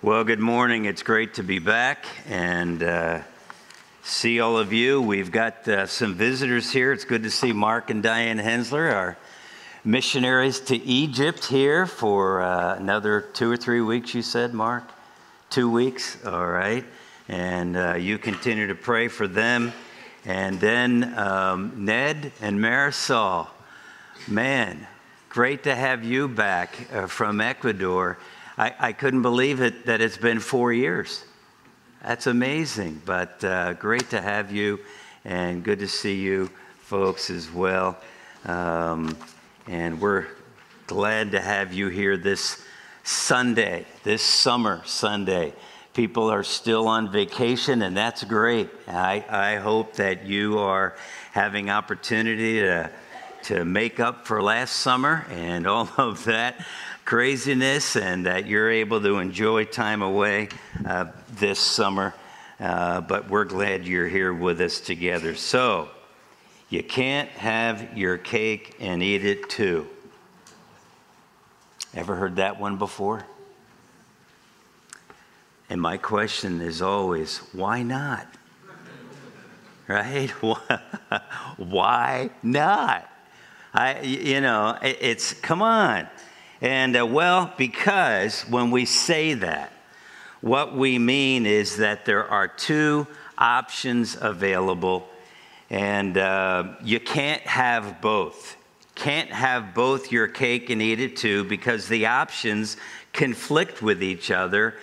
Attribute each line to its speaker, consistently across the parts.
Speaker 1: Well, good morning. It's great to be back and uh, see all of you. We've got uh, some visitors here. It's good to see Mark and Diane Hensler, our missionaries to Egypt, here for uh, another two or three weeks, you said, Mark? Two weeks? All right. And uh, you continue to pray for them. And then um, Ned and Marisol. Man, great to have you back uh, from Ecuador. I, I, couldn't believe it that it's been four years. That's amazing, but uh, great to have you and good to see you folks as well. Um, and we're glad to have you here this Sunday, this summer Sunday. People are still on vacation, and that's great. I, I hope that you are having opportunity to, to make up for last summer and all of that craziness, and that you're able to enjoy time away uh, this summer. Uh, but we're glad you're here with us together. So, you can't have your cake and eat it too. Ever heard that one before? And my question is always, why not? Right? Why not? I, you know, it's, come on. And uh, well, because when we say that, what we mean is that there are two options available and uh, you can't have both. Can't have both your cake and eat it too because the options conflict with each other.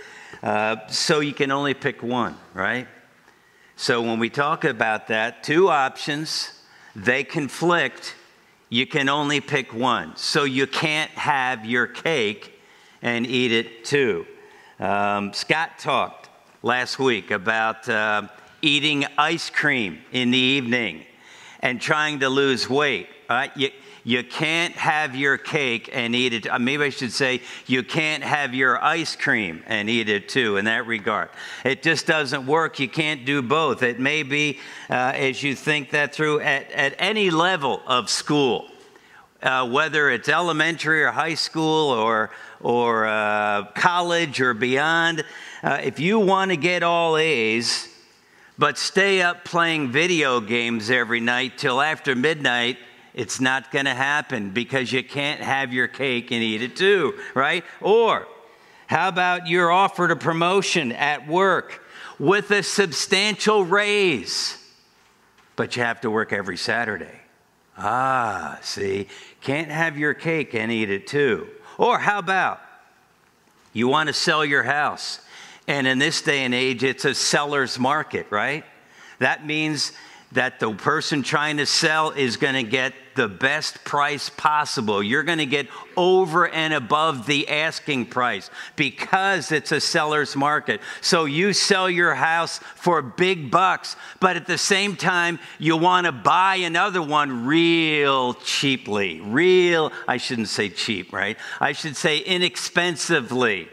Speaker 1: Uh, so you can only pick one, right? So when we talk about that, two options, they conflict. You can only pick one. So you can't have your cake and eat it too. Um, Scott talked last week about. Uh, eating ice cream in the evening and trying to lose weight. Right? You, you can't have your cake and eat it. Uh, maybe I should say, you can't have your ice cream and eat it too, in that regard. It just doesn't work. You can't do both. It may be, uh, as you think that through, at, at any level of school, uh, whether it's elementary or high school or, or uh, college or beyond, uh, if you want to get all A's, but stay up playing video games every night till after midnight, it's not going to happen because you can't have your cake and eat it too, right? Or how about you're offered a promotion at work with a substantial raise, but you have to work every Saturday? Ah, see, can't have your cake and eat it too. Or how about you want to sell your house and in this day and age, it's a seller's market, right? That means that the person trying to sell is going to get the best price possible. You're going to get over and above the asking price because it's a seller's market. So you sell your house for big bucks, but at the same time, you want to buy another one real cheaply. Real, I shouldn't say cheap, right? I should say inexpensively.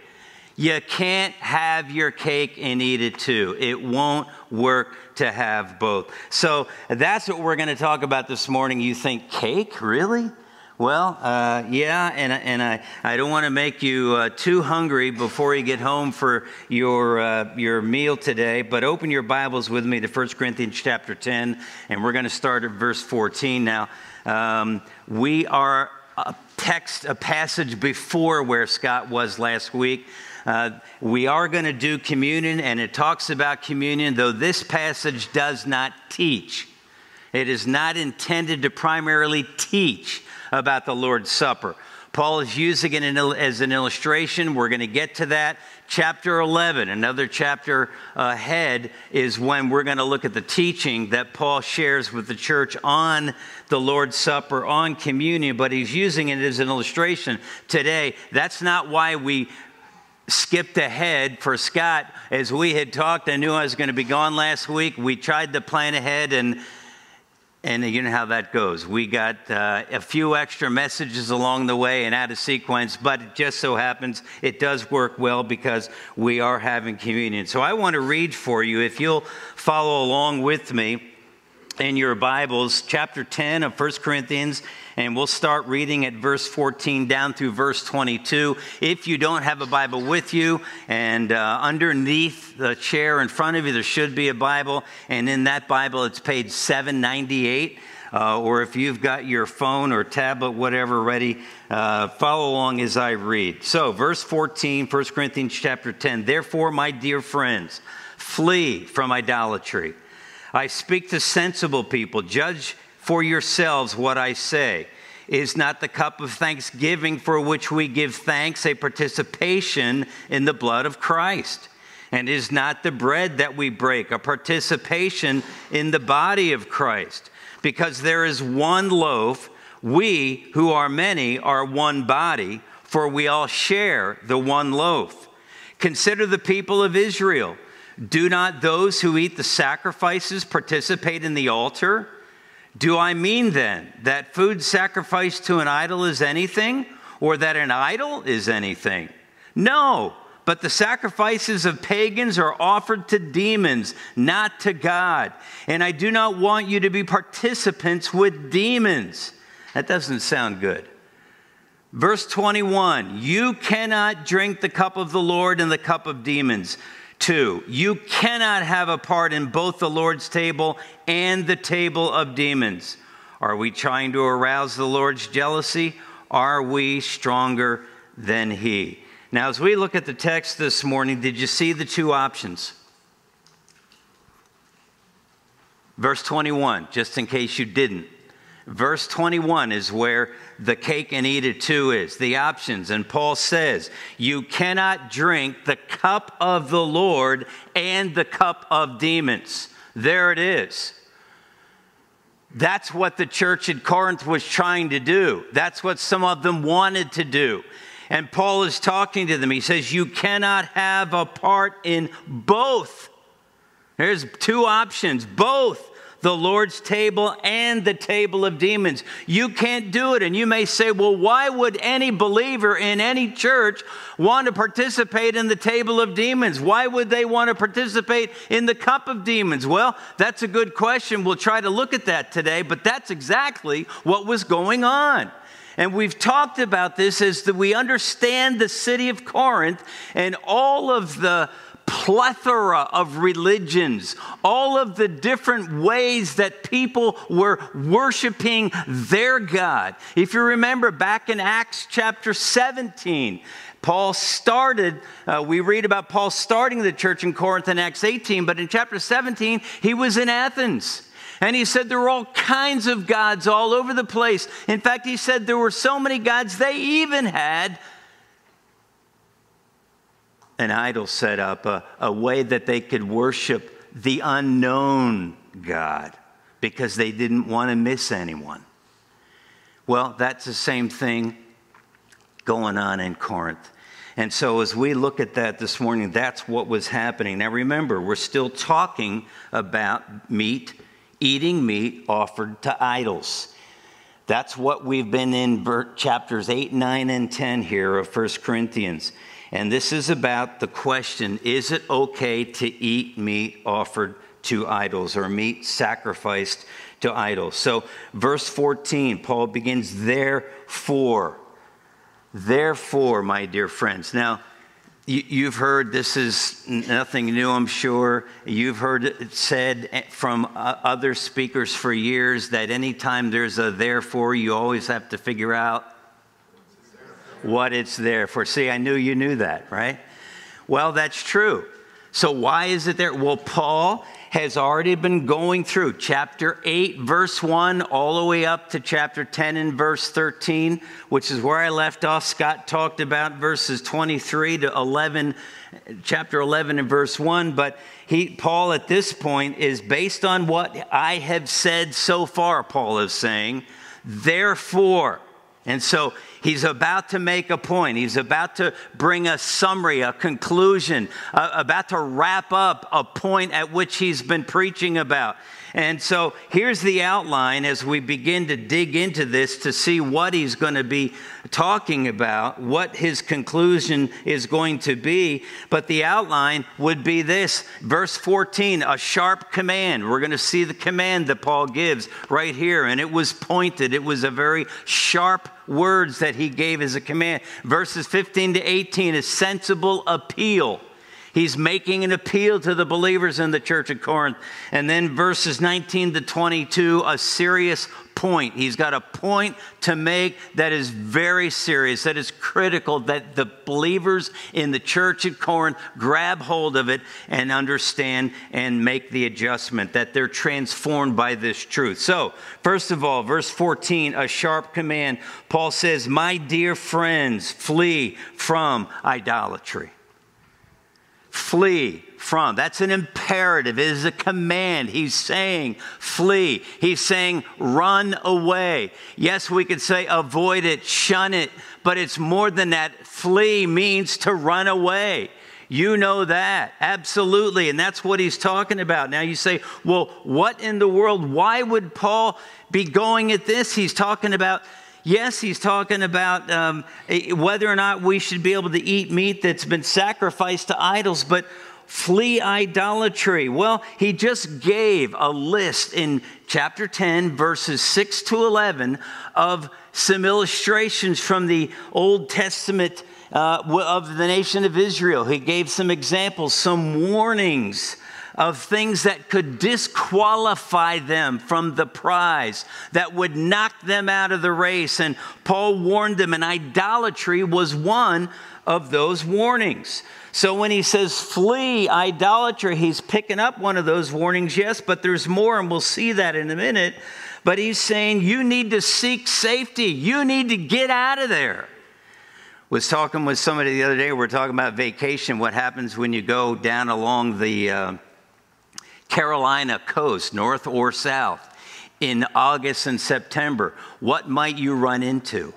Speaker 1: You can't have your cake and eat it too. It won't work to have both. So that's what we're going to talk about this morning. You think cake? Really? Well, uh, yeah, and, and I, I don't want to make you uh, too hungry before you get home for your, uh, your meal today, but open your Bibles with me to 1 Corinthians chapter 10, and we're going to start at verse 14. Now, um, we are a text, a passage before where Scott was last week. Uh, we are going to do communion, and it talks about communion, though this passage does not teach. It is not intended to primarily teach about the Lord's Supper. Paul is using it as an illustration. We're going to get to that. Chapter 11, another chapter ahead, is when we're going to look at the teaching that Paul shares with the church on the Lord's Supper, on communion, but he's using it as an illustration today. That's not why we skipped ahead for Scott as we had talked. I knew I was going to be gone last week. We tried to plan ahead, and and you know how that goes. We got uh, a few extra messages along the way and out of sequence, but it just so happens it does work well because we are having communion. So I want to read for you, if you'll follow along with me in your Bibles, chapter 10 of 1 Corinthians, and we'll start reading at verse 14 down through verse 22. If you don't have a Bible with you, and uh, underneath the chair in front of you, there should be a Bible, and in that Bible, it's page 798. Uh, or if you've got your phone or tablet, whatever, ready, uh, follow along as I read. So, verse 14, 1 Corinthians chapter 10. Therefore, my dear friends, flee from idolatry. I speak to sensible people. Judge for yourselves what I say. Is not the cup of thanksgiving for which we give thanks a participation in the blood of Christ? And is not the bread that we break a participation in the body of Christ? Because there is one loaf, we who are many are one body, for we all share the one loaf. Consider the people of Israel. Do not those who eat the sacrifices participate in the altar? Do I mean then that food sacrificed to an idol is anything, or that an idol is anything? No, but the sacrifices of pagans are offered to demons, not to God. And I do not want you to be participants with demons. That doesn't sound good. Verse 21 You cannot drink the cup of the Lord and the cup of demons. Two, you cannot have a part in both the Lord's table and the table of demons. Are we trying to arouse the Lord's jealousy? Are we stronger than He? Now, as we look at the text this morning, did you see the two options? Verse 21, just in case you didn't. Verse 21 is where the cake and eat it too is, the options. And Paul says, You cannot drink the cup of the Lord and the cup of demons. There it is. That's what the church at Corinth was trying to do. That's what some of them wanted to do. And Paul is talking to them. He says, You cannot have a part in both. There's two options both the Lord's table and the table of demons. You can't do it. And you may say, well, why would any believer in any church want to participate in the table of demons? Why would they want to participate in the cup of demons? Well, that's a good question. We'll try to look at that today, but that's exactly what was going on. And we've talked about this as that we understand the city of Corinth and all of the plethora of religions, all of the different ways that people were worshiping their God. If you remember back in Acts chapter 17, Paul started, uh, we read about Paul starting the church in Corinth in Acts 18, but in chapter 17, he was in Athens. And he said there were all kinds of gods all over the place. In fact, he said there were so many gods, they even had an idol set up, a, a way that they could worship the unknown God because they didn't want to miss anyone. Well, that's the same thing going on in Corinth. And so, as we look at that this morning, that's what was happening. Now, remember, we're still talking about meat, eating meat offered to idols. That's what we've been in chapters 8, 9, and 10 here of 1 Corinthians. And this is about the question is it okay to eat meat offered to idols or meat sacrificed to idols? So, verse 14, Paul begins, therefore. Therefore, my dear friends. Now, You've heard this is nothing new, I'm sure. You've heard it said from other speakers for years that anytime there's a therefore, you always have to figure out what it's there for. See, I knew you knew that, right? Well, that's true. So, why is it there? Well, Paul has already been going through chapter 8, verse 1, all the way up to chapter 10 and verse 13, which is where I left off. Scott talked about verses 23 to 11, chapter 11 and verse 1. But he, Paul, at this point, is based on what I have said so far, Paul is saying. Therefore, And so he's about to make a point. He's about to bring a summary, a conclusion, uh, about to wrap up a point at which he's been preaching about. And so here's the outline as we begin to dig into this to see what he's going to be talking about, what his conclusion is going to be. But the outline would be this verse 14, a sharp command. We're going to see the command that Paul gives right here. And it was pointed, it was a very sharp words that he gave as a command. Verses 15 to 18, a sensible appeal. He's making an appeal to the believers in the church of Corinth. And then verses 19 to 22, a serious point. He's got a point to make that is very serious, that is critical, that the believers in the church at Corinth grab hold of it and understand and make the adjustment, that they're transformed by this truth. So, first of all, verse 14, a sharp command. Paul says, My dear friends, flee from idolatry flee from. That's an imperative. It is a command. He's saying, flee. He's saying, run away. Yes, we could say, avoid it, shun it, but it's more than that. Flee means to run away. You know that, absolutely. And that's what he's talking about. Now you say, well, what in the world? Why would Paul be going at this? He's talking about Yes, he's talking about um, whether or not we should be able to eat meat that's been sacrificed to idols, but flee idolatry. Well, he just gave a list in chapter 10, verses 6 to 11, of some illustrations from the Old Testament uh, of the nation of Israel. He gave some examples, some warnings of things that could disqualify them from the prize, that would knock them out of the race. And Paul warned them, and idolatry was one of those warnings. So when he says flee idolatry, he's picking up one of those warnings, yes, but there's more, and we'll see that in a minute. But he's saying you need to seek safety, you need to get out of there was talking with somebody the other day. We are talking about vacation. What happens when you go down along the uh, Carolina coast, north or south, in August and September, what might you run into?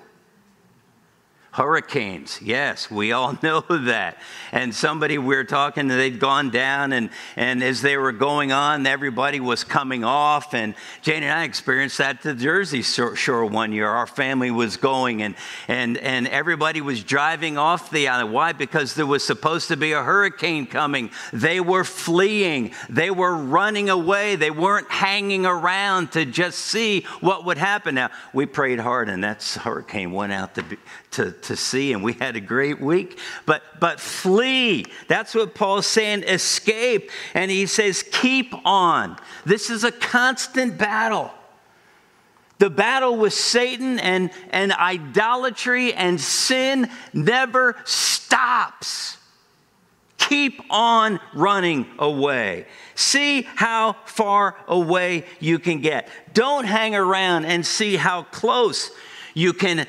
Speaker 1: Hurricanes, yes, we all know that. And somebody we were talking, they'd gone down, and, and as they were going on, everybody was coming off. And Jane and I experienced that the Jersey Shore one year. Our family was going, and, and, and everybody was driving off the island. Why? Because there was supposed to be a hurricane coming. They were fleeing, they were running away, they weren't hanging around to just see what would happen. Now, we prayed hard, and that hurricane went out to, be, to to sea, and we had a great week. But, but flee. That's what Paul's saying. Escape. And he says, keep on. This is a constant battle. The battle with Satan and, and idolatry and sin never stops. Keep on running away. See how far away you can get. Don't hang around and see how close you can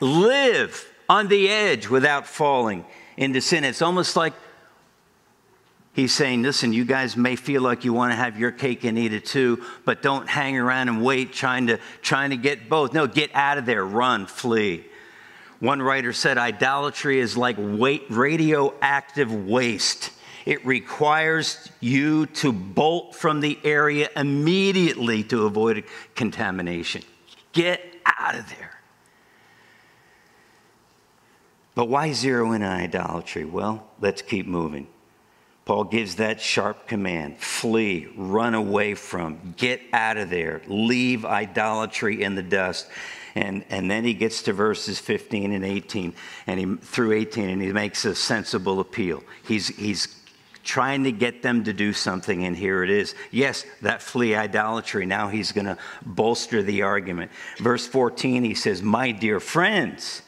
Speaker 1: live on the edge without falling into sin. It's almost like he's saying, listen, you guys may feel like you want to have your cake and eat it too, but don't hang around and wait trying to, trying to get both. No, get out of there, run, flee. One writer said, idolatry is like radioactive waste. It requires you to bolt from the area immediately to avoid contamination. Get out of there. But why zero in on idolatry? Well, let's keep moving. Paul gives that sharp command flee, run away from, get out of there, leave idolatry in the dust. And, and then he gets to verses 15 and 18 and he, through 18 and he makes a sensible appeal. He's, he's trying to get them to do something, and here it is. Yes, that flee idolatry. Now he's going to bolster the argument. Verse 14, he says, My dear friends,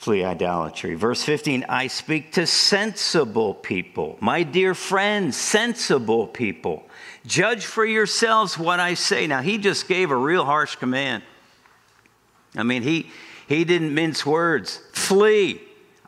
Speaker 1: flee idolatry. Verse 15 I speak to sensible people, my dear friends, sensible people. Judge for yourselves what I say. Now, he just gave a real harsh command. I mean, he, he didn't mince words. Flee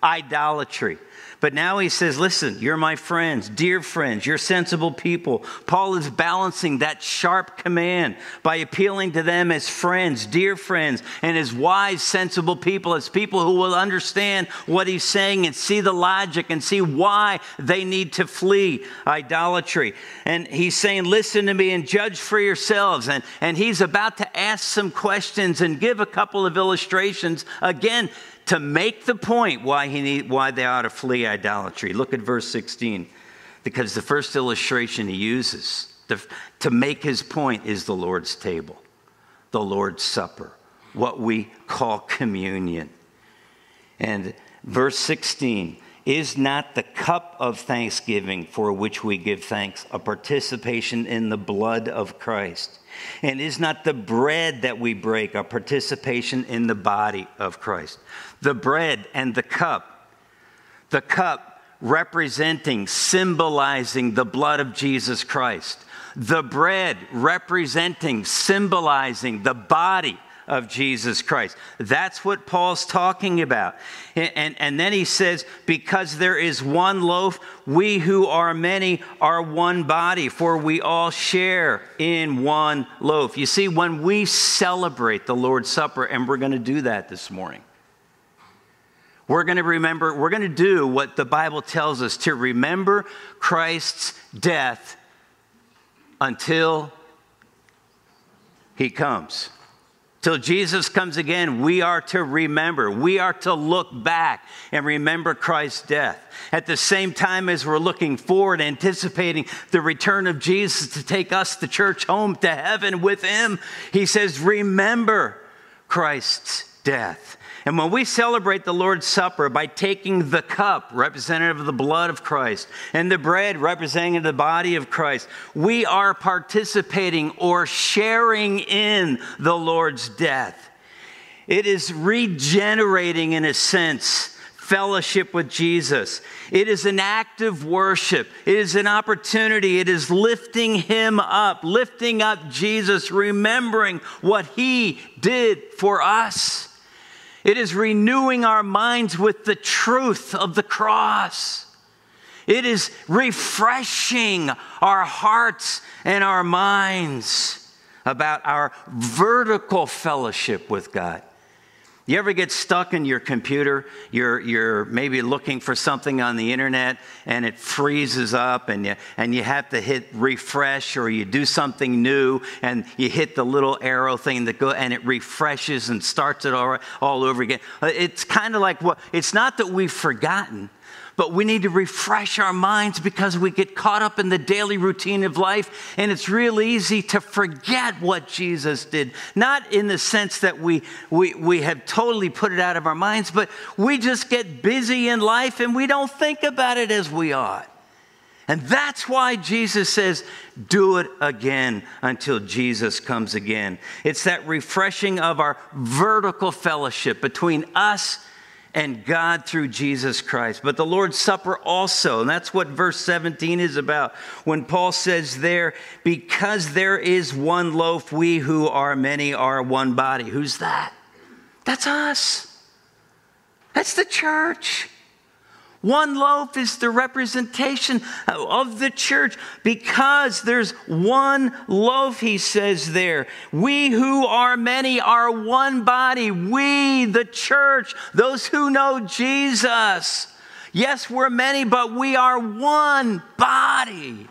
Speaker 1: idolatry. But now he says, Listen, you're my friends, dear friends, you're sensible people. Paul is balancing that sharp command by appealing to them as friends, dear friends, and as wise, sensible people, as people who will understand what he's saying and see the logic and see why they need to flee idolatry. And he's saying, Listen to me and judge for yourselves. And, and he's about to ask some questions and give a couple of illustrations. Again, to make the point why, he need, why they ought to flee idolatry. Look at verse 16, because the first illustration he uses to, to make his point is the Lord's table, the Lord's Supper, what we call communion. And verse 16 is not the cup of thanksgiving for which we give thanks a participation in the blood of Christ? And is not the bread that we break a participation in the body of Christ? The bread and the cup, the cup representing, symbolizing the blood of Jesus Christ, the bread representing, symbolizing the body of Jesus Christ. That's what Paul's talking about. And, and, and, then he says, Because there is one loaf, we who are many are one body, for we all share in one loaf. You see, when we celebrate the Lord's Supper, and we're going to do that this morning, we're going to remember, we're going to do what the Bible tells us to remember Christ's death until he comes. Till Jesus comes again, we are to remember. We are to look back and remember Christ's death. At the same time as we're looking forward, anticipating the return of Jesus to take us, the church, home to heaven with Him, He says, Remember Christ's death. And when we celebrate the Lord's Supper by taking the cup, representative of the blood of Christ, and the bread, representing the body of Christ, we are participating or sharing in the Lord's death. It is regenerating, in a sense, fellowship with Jesus. It is an act of worship. It is an opportunity. It is lifting Him up, lifting up Jesus, remembering what He did for us. It is renewing our minds with the truth of the cross. It is refreshing our hearts and our minds about our vertical fellowship with God. You ever get stuck in your computer? You're, you're maybe looking for something on the internet and it freezes up and you, and you have to hit refresh or you do something new and you hit the little arrow thing that go and it refreshes and starts it all, all over again. Uh, it's kind of like what, it's not that we've forgotten, but we need to refresh our minds because we get caught up in the daily routine of life and it's real easy to forget what Jesus did. Not in the sense that we, we, we have totally put it out of our minds, but we just get busy in life and we don't think about it as we ought. And that's why Jesus says, do it again until Jesus comes again. It's that refreshing of our vertical fellowship between us and God through Jesus Christ. But the Lord's Supper also, and that's what verse 17 is about. When Paul says there, because there is one loaf, we who are many are one body. Who's that? That's us. That's the church. One loaf is the representation of the church because there's one loaf, he says there. We who are many are one body. We, the church, those who know Jesus. Yes, we're many, but we are one body.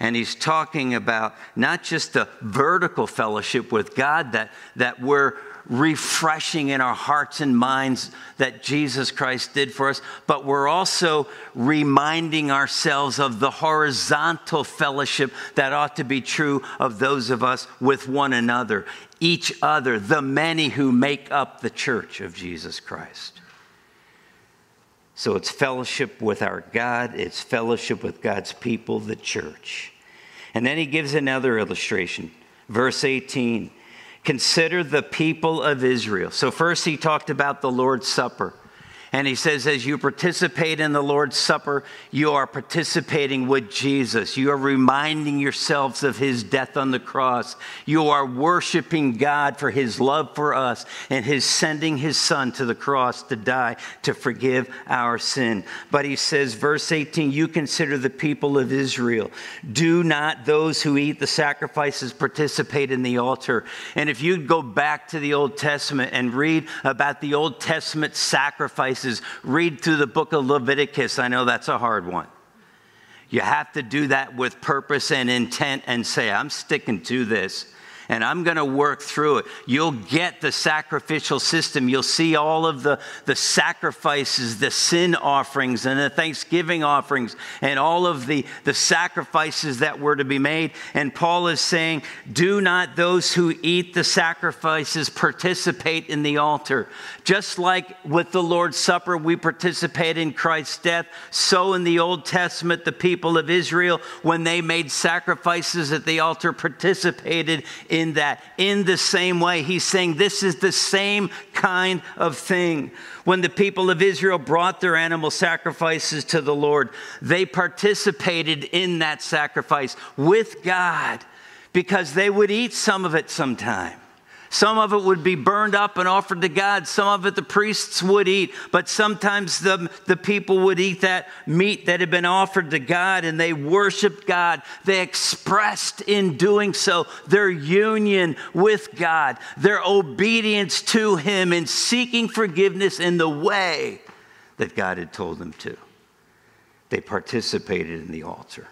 Speaker 1: And he's talking about not just the vertical fellowship with God that, that we're refreshing in our hearts and minds that Jesus Christ did for us, but we're also reminding ourselves of the horizontal fellowship that ought to be true of those of us with one another, each other, the many who make up the church of Jesus Christ. So it's fellowship with our God, it's fellowship with God's people, the church. And then he gives another illustration. Verse 18 Consider the people of Israel. So, first, he talked about the Lord's Supper. And he says, as you participate in the Lord's Supper, you are participating with Jesus. You are reminding yourselves of his death on the cross. You are worshiping God for his love for us and his sending his son to the cross to die to forgive our sin. But he says, verse 18, you consider the people of Israel. Do not those who eat the sacrifices participate in the altar? And if you go back to the Old Testament and read about the Old Testament sacrifice, sacrifices, read through the book of Leviticus. I know that's a hard one. You have to do that with purpose and intent and say, I'm sticking to this and I'm going to work through it. You'll get the sacrificial system. You'll see all of the, the sacrifices, the sin offerings, and the thanksgiving offerings, and all of the, the sacrifices that were to be made. And Paul is saying, Do not those who eat the sacrifices participate in the altar. Just like with the Lord's Supper, we participate in Christ's death, so in the Old Testament, the people of Israel, when they made sacrifices at the altar, participated in in that. In the same way, he's saying this is the same kind of thing. When the people of Israel brought their animal sacrifices to the Lord, they participated in that sacrifice with God because they would eat some of it sometime. Some of it would be burned up and offered to God. Some of it the priests would eat. But sometimes the, the people would eat that meat that had been offered to God and they worshiped God. They expressed in doing so their union with God, their obedience to Him, in seeking forgiveness in the way that God had told them to. They participated in the altar.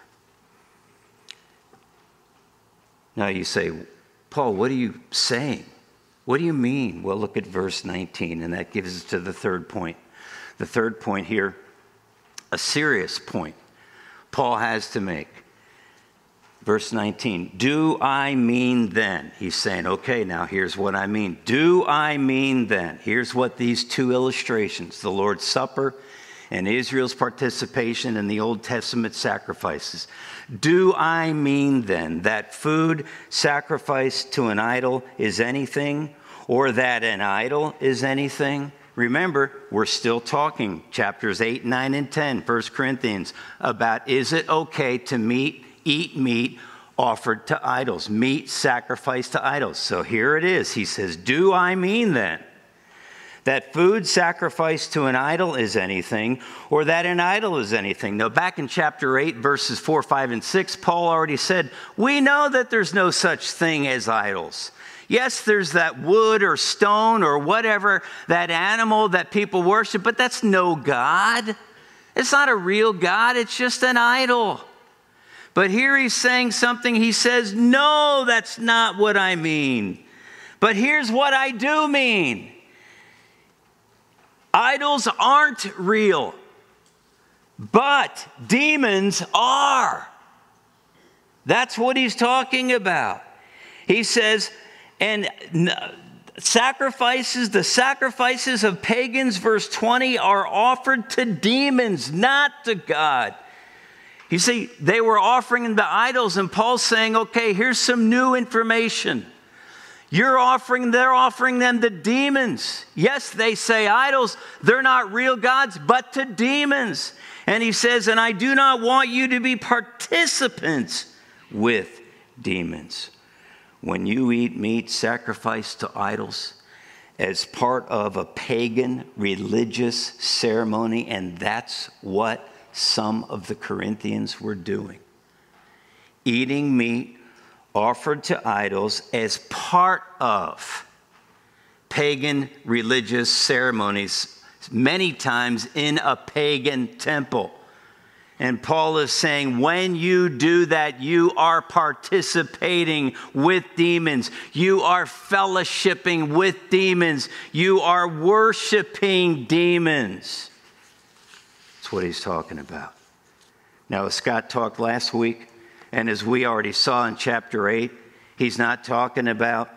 Speaker 1: Now you say, Paul, what are you saying? What do you mean? Well, look at verse 19, and that gives us to the third point. The third point here, a serious point Paul has to make. Verse 19, do I mean then? He's saying, okay, now here's what I mean. Do I mean then? Here's what these two illustrations the Lord's Supper and Israel's participation in the Old Testament sacrifices. Do I mean then that food sacrificed to an idol is anything, or that an idol is anything? Remember, we're still talking chapters 8, 9, and 10, 1 Corinthians, about is it okay to meet, eat meat offered to idols, meat sacrificed to idols. So here it is. He says, Do I mean then that food sacrificed to an idol is anything, or that an idol is anything. Now, back in chapter 8, verses 4, 5, and 6, Paul already said, We know that there's no such thing as idols. Yes, there's that wood or stone or whatever, that animal that people worship, but that's no God. It's not a real God, it's just an idol. But here he's saying something. He says, No, that's not what I mean. But here's what I do mean. Idols aren't real, but demons are. That's what he's talking about. He says, and sacrifices, the sacrifices of pagans, verse 20, are offered to demons, not to God. You see, they were offering the idols, and Paul's saying, okay, here's some new information. You're offering, they're offering them to demons. Yes, they say idols, they're not real gods, but to demons. And he says, And I do not want you to be participants with demons. When you eat meat sacrificed to idols as part of a pagan religious ceremony, and that's what some of the Corinthians were doing eating meat offered to idols as part of pagan religious ceremonies, many times in a pagan temple. And Paul is saying, when you do that, you are participating with demons. You are fellowshipping with demons. You are worshiping demons. That's what he's talking about. Now, as Scott talked last week, and as we already saw in chapter 8, he's not talking about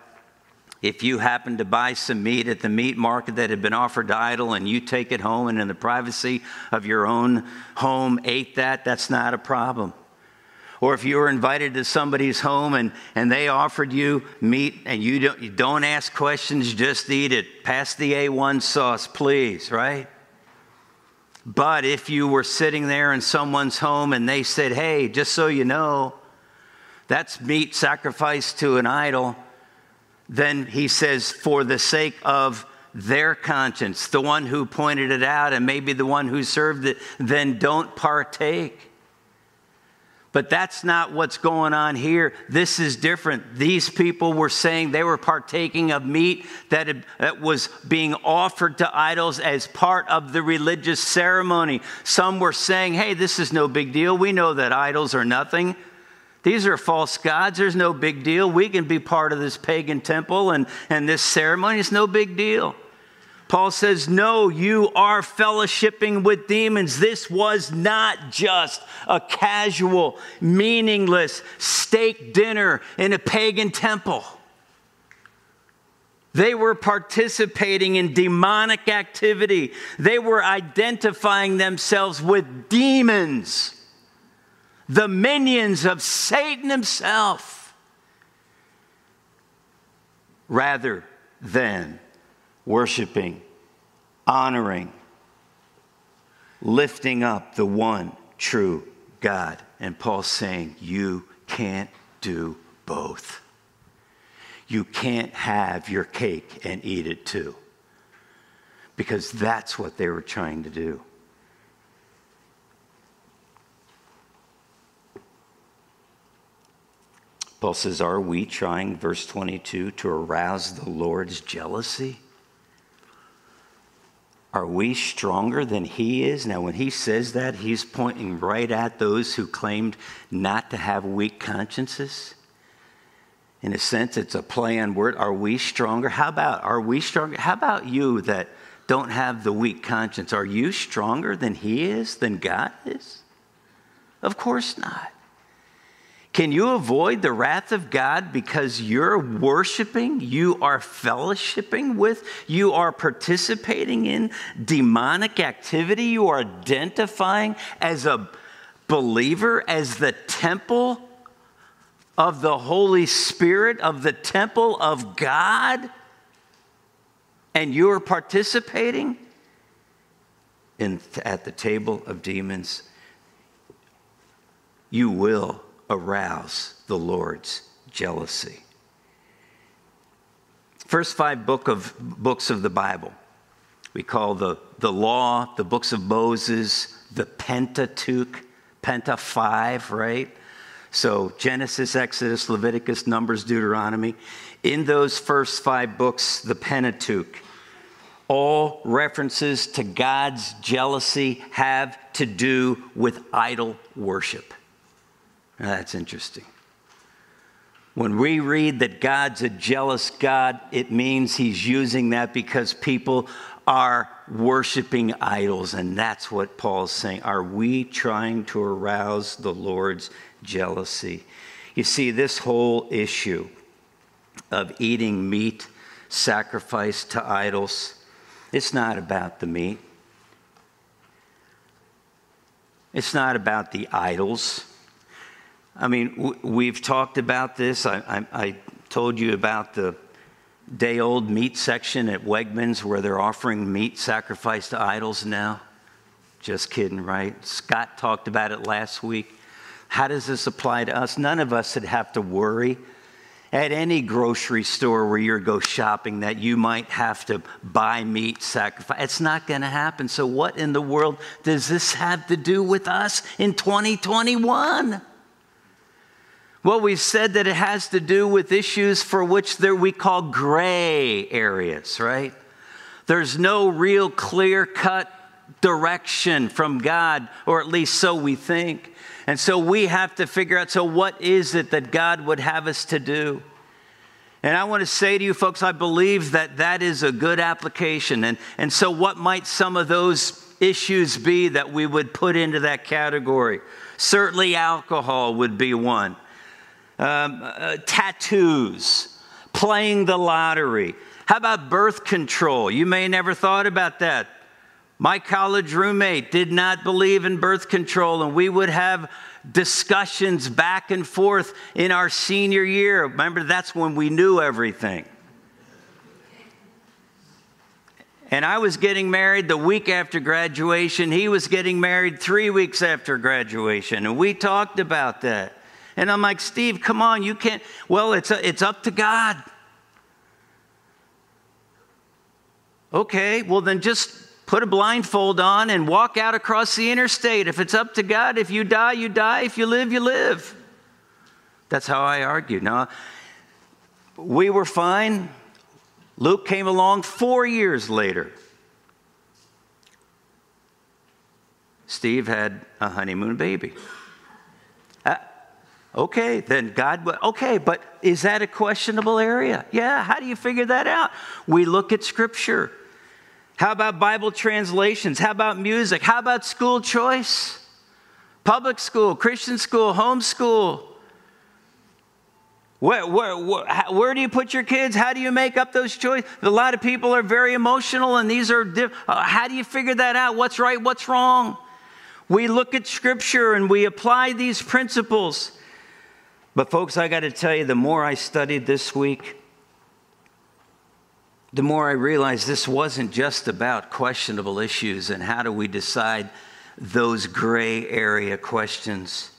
Speaker 1: if you happen to buy some meat at the meat market that had been offered to idol and you take it home and in the privacy of your own home ate that, that's not a problem. Or if you were invited to somebody's home and, and they offered you meat and you don't, you don't ask questions, just eat it. Pass the A1 sauce, please, right? But if you were sitting there in someone's home and they said, hey, just so you know, that's meat sacrificed to an idol, then he says, for the sake of their conscience, the one who pointed it out and maybe the one who served it, then don't partake. But that's not what's going on here. This is different. These people were saying they were partaking of meat that, had, that, was being offered to idols as part of the religious ceremony. Some were saying, hey, this is no big deal. We know that idols are nothing. These are false gods. There's no big deal. We can be part of this pagan temple and, and this ceremony. It's no big deal. Paul says, No, you are fellowshipping with demons. This was not just a casual, meaningless steak dinner in a pagan temple. They were participating in demonic activity. They were identifying themselves with demons, the minions of Satan himself, rather than worshiping, honoring, lifting up the one true God. And Paul's saying, You can't do both. You can't have your cake and eat it too. Because that's what they were trying to do. Paul says, Are we trying, verse 22, to arouse the Lord's jealousy? Are we stronger than he is? Now, when he says that, he's pointing right at those who claimed not to have weak consciences. In a sense, it's a play on word. Are we stronger? How about, are we stronger? How about you that don't have the weak conscience? Are you stronger than he is, than God is? Of course not. Can you avoid the wrath of God because you're worshiping, you are fellowshipping with, you are participating in demonic activity, you are identifying as a believer, as the temple of the Holy Spirit, of the temple of God, and you're participating in, at the table of demons? You will arouse the Lord's jealousy. First five book of, books of the Bible we call the, the law, the books of Moses, the Pentateuch, Penta 5, right? So Genesis, Exodus, Leviticus, Numbers, Deuteronomy. In those first five books, the Pentateuch, all references to God's jealousy have to do with idol worship. Now, that's interesting. When we read that God's a jealous God, it means he's using that because people are worshiping idols. And that's what Paul's saying. Are we trying to arouse the Lord's jealousy? You see, this whole issue of eating meat sacrificed to idols, it's not about the meat. It's not about the idols. I mean, we've talked about this. I, I, I told you about the day old meat section at Wegmans where they're offering meat sacrificed to idols now. Just kidding, right? Scott talked about it last week. How does this apply to us? None of us would have to worry at any grocery store where you go shopping that you might have to buy meat sacrifice. It's not going to happen. So, what in the world does this have to do with us in 2021? Well, we've said that it has to do with issues for which there we call gray areas, right? There's no real clear cut direction from God, or at least so we think. And so we have to figure out so, what is it that God would have us to do? And I want to say to you folks, I believe that that is a good application. And, and so, what might some of those issues be that we would put into that category? Certainly, alcohol would be one um, uh, tattoos, playing the lottery. How about birth control? You may never thought about that. My college roommate did not believe in birth control, and we would have discussions back and forth in our senior year. Remember, that's when we knew everything. And I was getting married the week after graduation. He was getting married three weeks after graduation. And we talked about that. And I'm like, Steve, come on, you can't. Well, it's, a, it's up to God. Okay, well, then just put a blindfold on and walk out across the interstate. If it's up to God, if you die, you die. If you live, you live. That's how I argued. Now, we were fine. Luke came along four years later. Steve had a honeymoon baby. Okay, then God, okay, but is that a questionable area? Yeah, how do you figure that out? We look at Scripture. How about Bible translations? How about music? How about school choice? Public school, Christian school, homeschool. Where, where, where, where, do you put your kids? How do you make up those choices? A lot of people are very emotional, and these are, diff- uh, how do you figure that out? What's right, what's wrong? We look at Scripture and we apply these principles. But, folks, I got to tell you, the more I studied this week, the more I realized this wasn't just about questionable issues and how do we decide those gray area questions.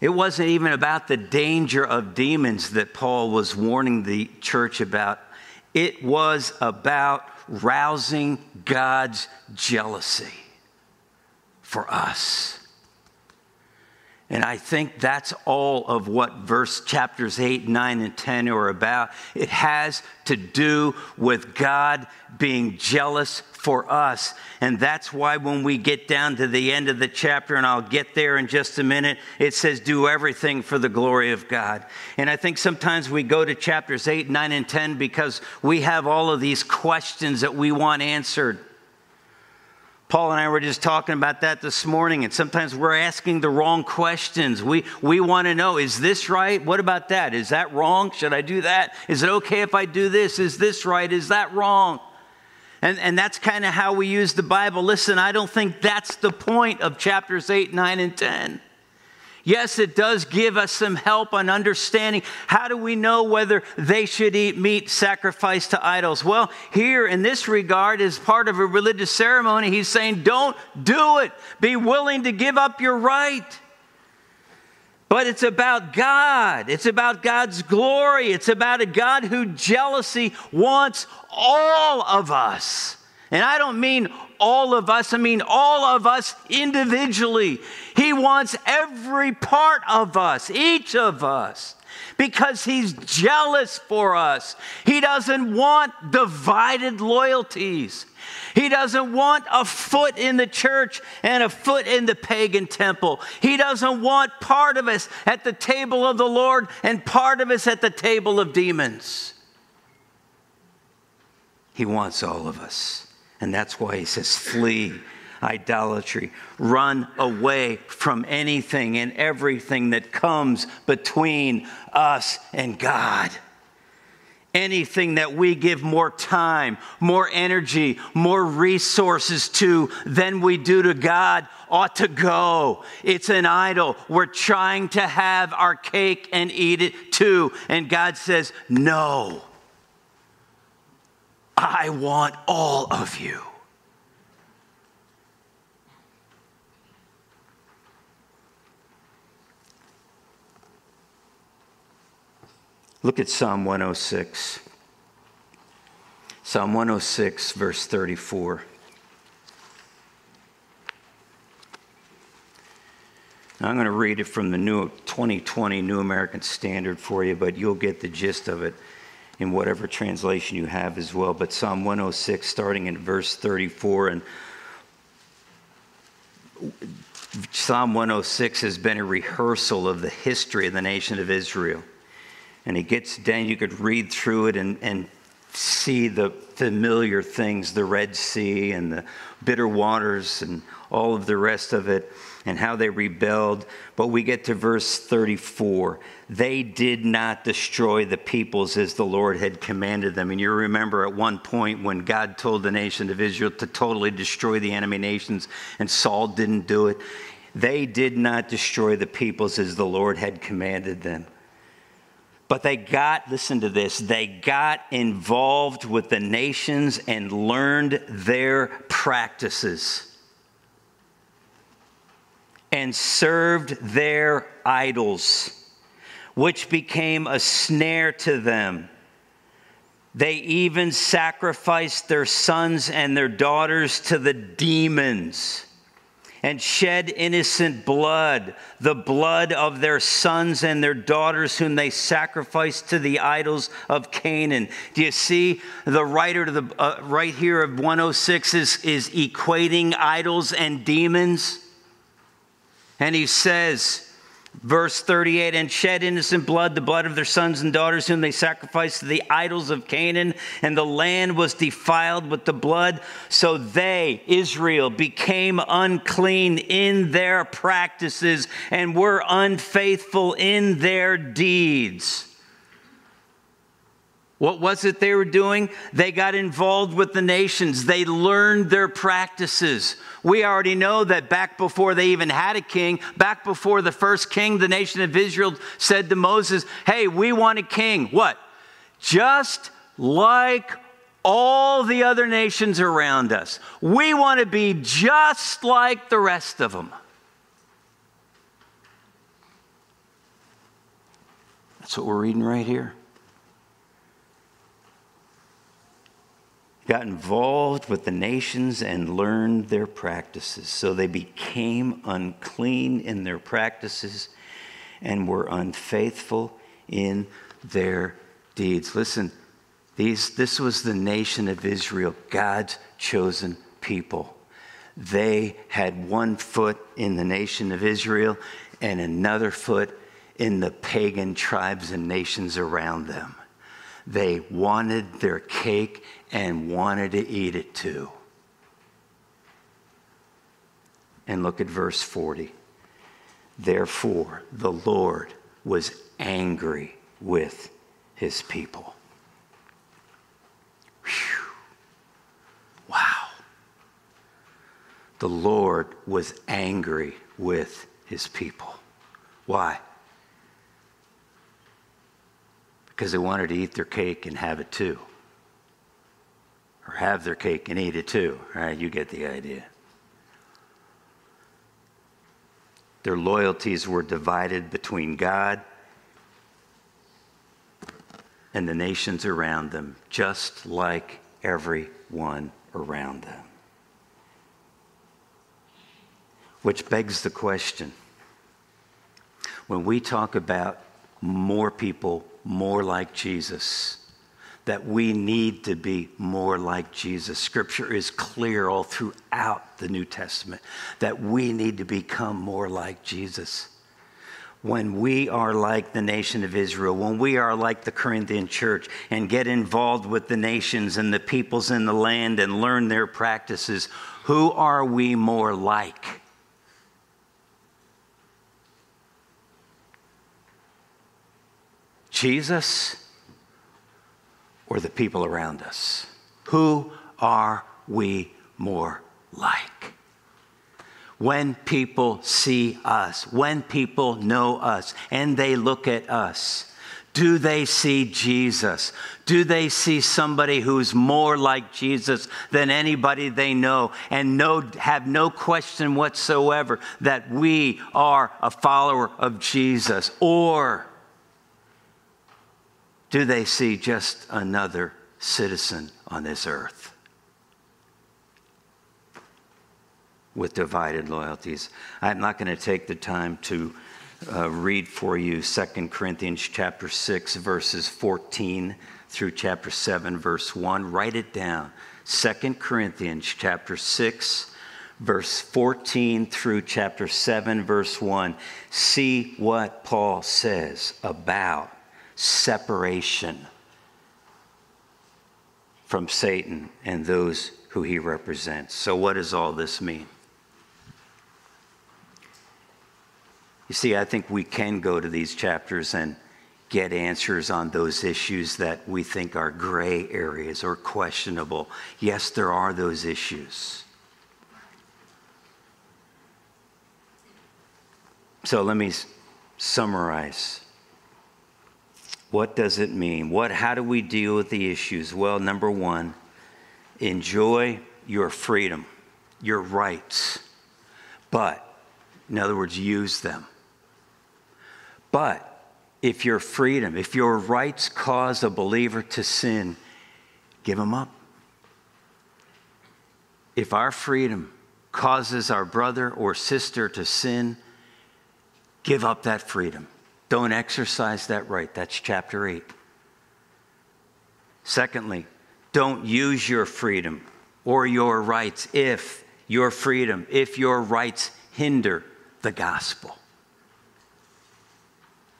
Speaker 1: It wasn't even about the danger of demons that Paul was warning the church about. It was about rousing God's jealousy for us. And I think that's all of what verse chapters 8, 9, and 10 are about. It has to do with God being jealous for us. And that's why when we get down to the end of the chapter, and I'll get there in just a minute, it says, Do everything for the glory of God. And I think sometimes we go to chapters 8, 9, and 10 because we have all of these questions that we want answered. Paul and I were just talking about that this morning, and sometimes we're asking the wrong questions. We, we want to know is this right? What about that? Is that wrong? Should I do that? Is it okay if I do this? Is this right? Is that wrong? And, and that's kind of how we use the Bible. Listen, I don't think that's the point of chapters 8, 9, and 10. Yes, it does give us some help on understanding how do we know whether they should eat meat sacrificed to idols. Well, here in this regard, as part of a religious ceremony, he's saying, don't do it. Be willing to give up your right. But it's about God. It's about God's glory. It's about a God who jealousy wants all of us. And I don't mean all of us, I mean all of us individually. He wants every part of us, each of us, because He's jealous for us. He doesn't want divided loyalties. He doesn't want a foot in the church and a foot in the pagan temple. He doesn't want part of us at the table of the Lord and part of us at the table of demons. He wants all of us. And that's why he says, flee idolatry. Run away from anything and everything that comes between us and God. Anything that we give more time, more energy, more resources to than we do to God ought to go. It's an idol. We're trying to have our cake and eat it too. And God says, No. I want all of you. Look at Psalm 106. Psalm 106, verse 34. Now, I'm going to read it from the new 2020 New American Standard for you, but you'll get the gist of it in whatever translation you have as well. But Psalm 106, starting in verse 34, and Psalm 106 has been a rehearsal of the history of the nation of Israel. And it gets down, you could read through it and, and see the familiar things the Red Sea and the bitter waters and all of the rest of it and how they rebelled. But we get to verse 34. They did not destroy the peoples as the Lord had commanded them. And you remember at one point when God told the nation of Israel to totally destroy the enemy nations, and Saul didn't do it. They did not destroy the peoples as the Lord had commanded them. But they got, listen to this, they got involved with the nations and learned their practices and served their idols, which became a snare to them. They even sacrificed their sons and their daughters to the demons and shed innocent blood, the blood of their sons and their daughters, whom they sacrificed to the idols of Canaan. Do you see the writer to the uh, right here of 106 is, is equating idols and demons? And he says, Verse 38 and shed innocent blood, the blood of their sons and daughters, whom they sacrificed to the idols of Canaan, and the land was defiled with the blood. So they, Israel, became unclean in their practices and were unfaithful in their deeds. What was it they were doing? They got involved with the nations. They learned their practices. We already know that back before they even had a king, back before the first king, the nation of Israel said to Moses, Hey, we want a king. What? Just like all the other nations around us. We want to be just like the rest of them. That's what we're reading right here. Got involved with the nations and learned their practices. So they became unclean in their practices and were unfaithful in their deeds. Listen, these, this was the nation of Israel, God's chosen people. They had one foot in the nation of Israel and another foot in the pagan tribes and nations around them. They wanted their cake and wanted to eat it too. And look at verse 40. Therefore, the Lord was angry with his people. Whew. Wow. The Lord was angry with his people. Why? Because they wanted to eat their cake and have it too or have their cake and eat it too. Right? You get the idea. Their loyalties were divided between God and the nations around them, just like everyone around them. Which begs the question when we talk about more people more like Jesus, that we need to be more like Jesus. Scripture is clear all throughout the New Testament that we need to become more like Jesus. When we are like the nation of Israel, when we are like the Corinthian church and get involved with the nations and the peoples in the land and learn their practices, who are we more like? Jesus or the people around us? Who are we more like? When people see us, when people know us, and they look at us, do they see Jesus? Do they see somebody who's more like Jesus than anybody they know and know, have no question whatsoever that we are a follower of Jesus? Or do they see just another citizen on this earth with divided loyalties? I'm not going to take the time to uh, read for you 2 Corinthians chapter 6 verses 14 through chapter 7 verse 1. Write it down. 2 Corinthians chapter 6 verse 14 through chapter 7 verse 1. See what Paul says about separation from Satan and those who he represents. So, what does all this mean? You see, I think we can go to these chapters and get answers on those issues that we think are gray areas or questionable. Yes, there are those issues. So let me summarize What does it mean? What, how do we deal with the issues? Well, number one, enjoy your freedom, your rights, but, in other words, use them. But if your freedom, if your rights cause a believer to sin, give them up. If our freedom causes our brother or sister to sin, give up that freedom. Don't exercise that right. That's chapter 8. Secondly, don't use your freedom or your rights if your freedom, if your rights hinder the gospel.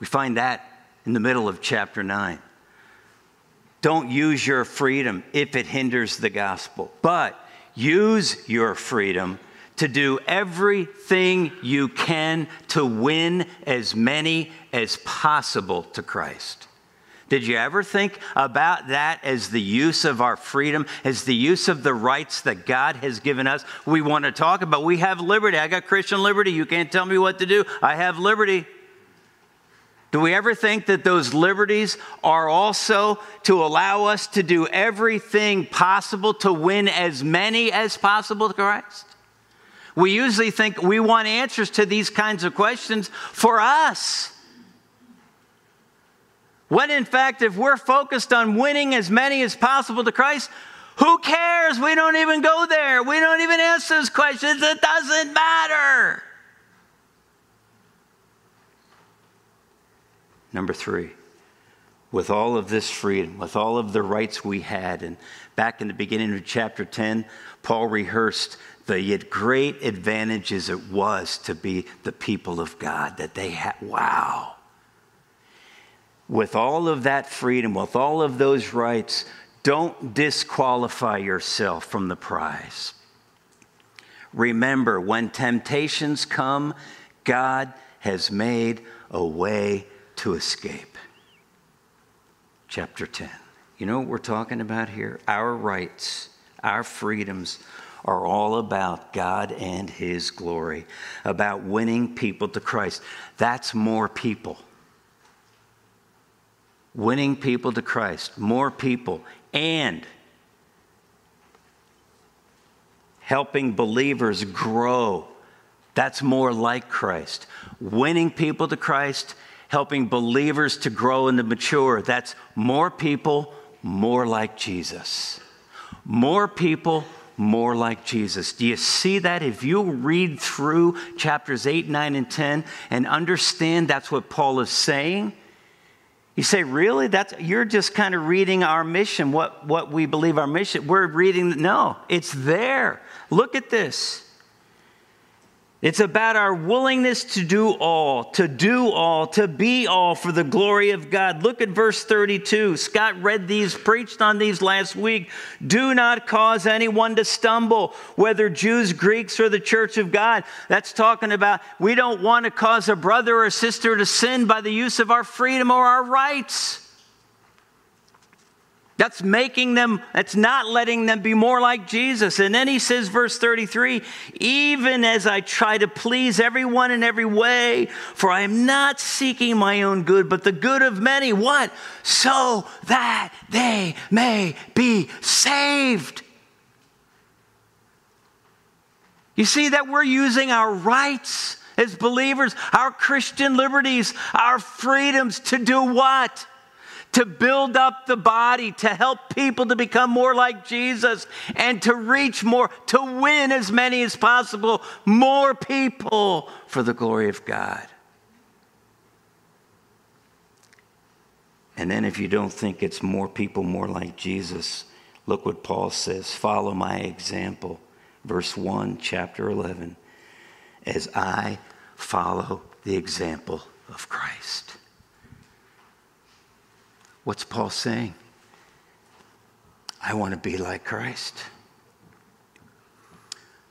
Speaker 1: We find that in the middle of chapter 9. Don't use your freedom if it hinders the gospel, but use your freedom to do everything you can to win as many as possible to Christ. Did you ever think about that as the use of our freedom, as the use of the rights that God has given us? We want to talk about we have liberty. I got Christian liberty. You can't tell me what to do. I have liberty. Do we ever think that those liberties are also to allow us to do everything possible to win as many as possible to Christ? We usually think we want answers to these kinds of questions for us. When in fact, if we're focused on winning as many as possible to Christ, who cares? We don't even go there. We don't even answer those questions. It doesn't matter. Number three, with all of this freedom, with all of the rights we had, and back in the beginning of chapter 10, Paul rehearsed the yet great advantages it was to be the people of God, that they had, wow. With all of that freedom, with all of those rights, don't disqualify yourself from the prize. Remember, when temptations come, God has made a way to escape. Chapter 10. You know what we're talking about here? Our rights, our freedoms are all about God and His glory, about winning people to Christ. That's more people. Winning people to Christ, more people, and helping believers grow. That's more like Christ. Winning people to Christ helping believers to grow and to mature. That's more people, more like Jesus. More people, more like Jesus. Do you see that? If you read through chapters 8, 9, and 10 and understand that's what Paul is saying, you say, really? That's you're just kind of reading our mission, what, what we believe our mission. We're reading, no, it's there. Look at this. It's about our willingness to do all, to do all, to be all for the glory of God. Look at verse 32. Scott read these, preached on these last week. Do not cause anyone to stumble, whether Jews, Greeks, or the church of God. That's talking about we don't want to cause a brother or sister to sin by the use of our freedom or our rights. That's making them, that's not letting them be more like Jesus. And then he says, verse 33 even as I try to please everyone in every way, for I am not seeking my own good, but the good of many. What? So that they may be saved. You see that we're using our rights as believers, our Christian liberties, our freedoms to do what? To build up the body, to help people to become more like Jesus, and to reach more, to win as many as possible, more people for the glory of God. And then, if you don't think it's more people more like Jesus, look what Paul says follow my example. Verse 1, chapter 11, as I follow the example of Christ. What's Paul saying? I want to be like Christ.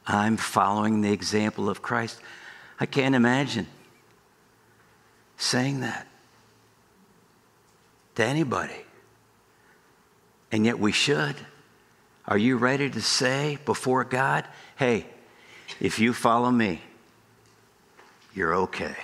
Speaker 1: I'm following the example of Christ. I can't imagine saying that to anybody. And yet we should. Are you ready to say before God, hey, if you follow me, you're okay?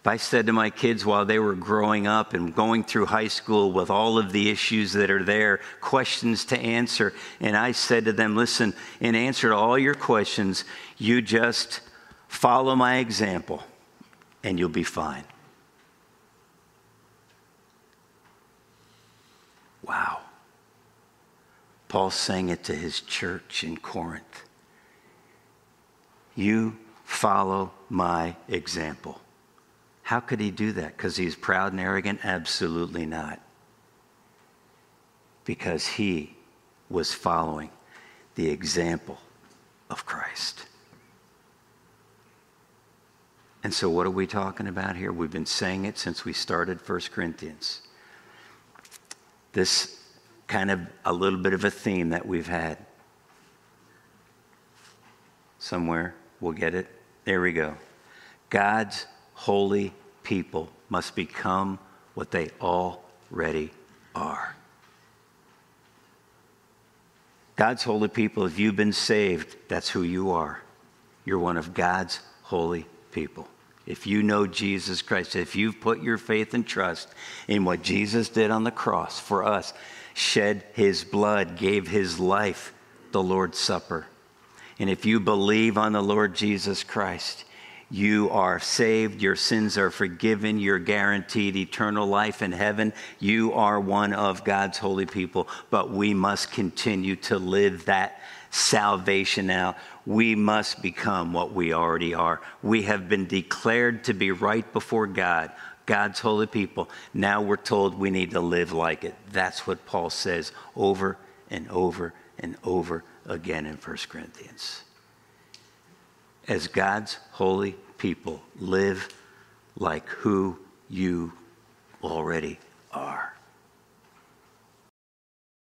Speaker 1: If I said to my kids while they were growing up and going through high school with all of the issues that are there, questions to answer, and I said to them, listen, in answer to all your questions, you just follow my example and you'll be fine. Wow. Paul sang it to his church in Corinth. You follow my example. How could he do that? Because he's proud and arrogant? Absolutely not. Because he was following the example of Christ. And so, what are we talking about here? We've been saying it since we started 1 Corinthians. This kind of a little bit of a theme that we've had. Somewhere, we'll get it. There we go. God's holy people must become what they already are. God's holy people, if you've been saved, that's who you are. You're one of God's holy people. If you know Jesus Christ, if you've put your faith and trust in what Jesus did on the cross for us, shed his blood, gave his life, the Lord's Supper. And if you believe on the Lord Jesus Christ, you are saved, your sins are forgiven, you're guaranteed eternal life in heaven. You are one of God's holy people, but we must continue to live that salvation out. We must become what we already are. We have been declared to be right before God God's holy people. Now we're told we need to live like it. That's what Paul says over and over and over again in 1 Corinthians. As God's holy people, live like who you already are.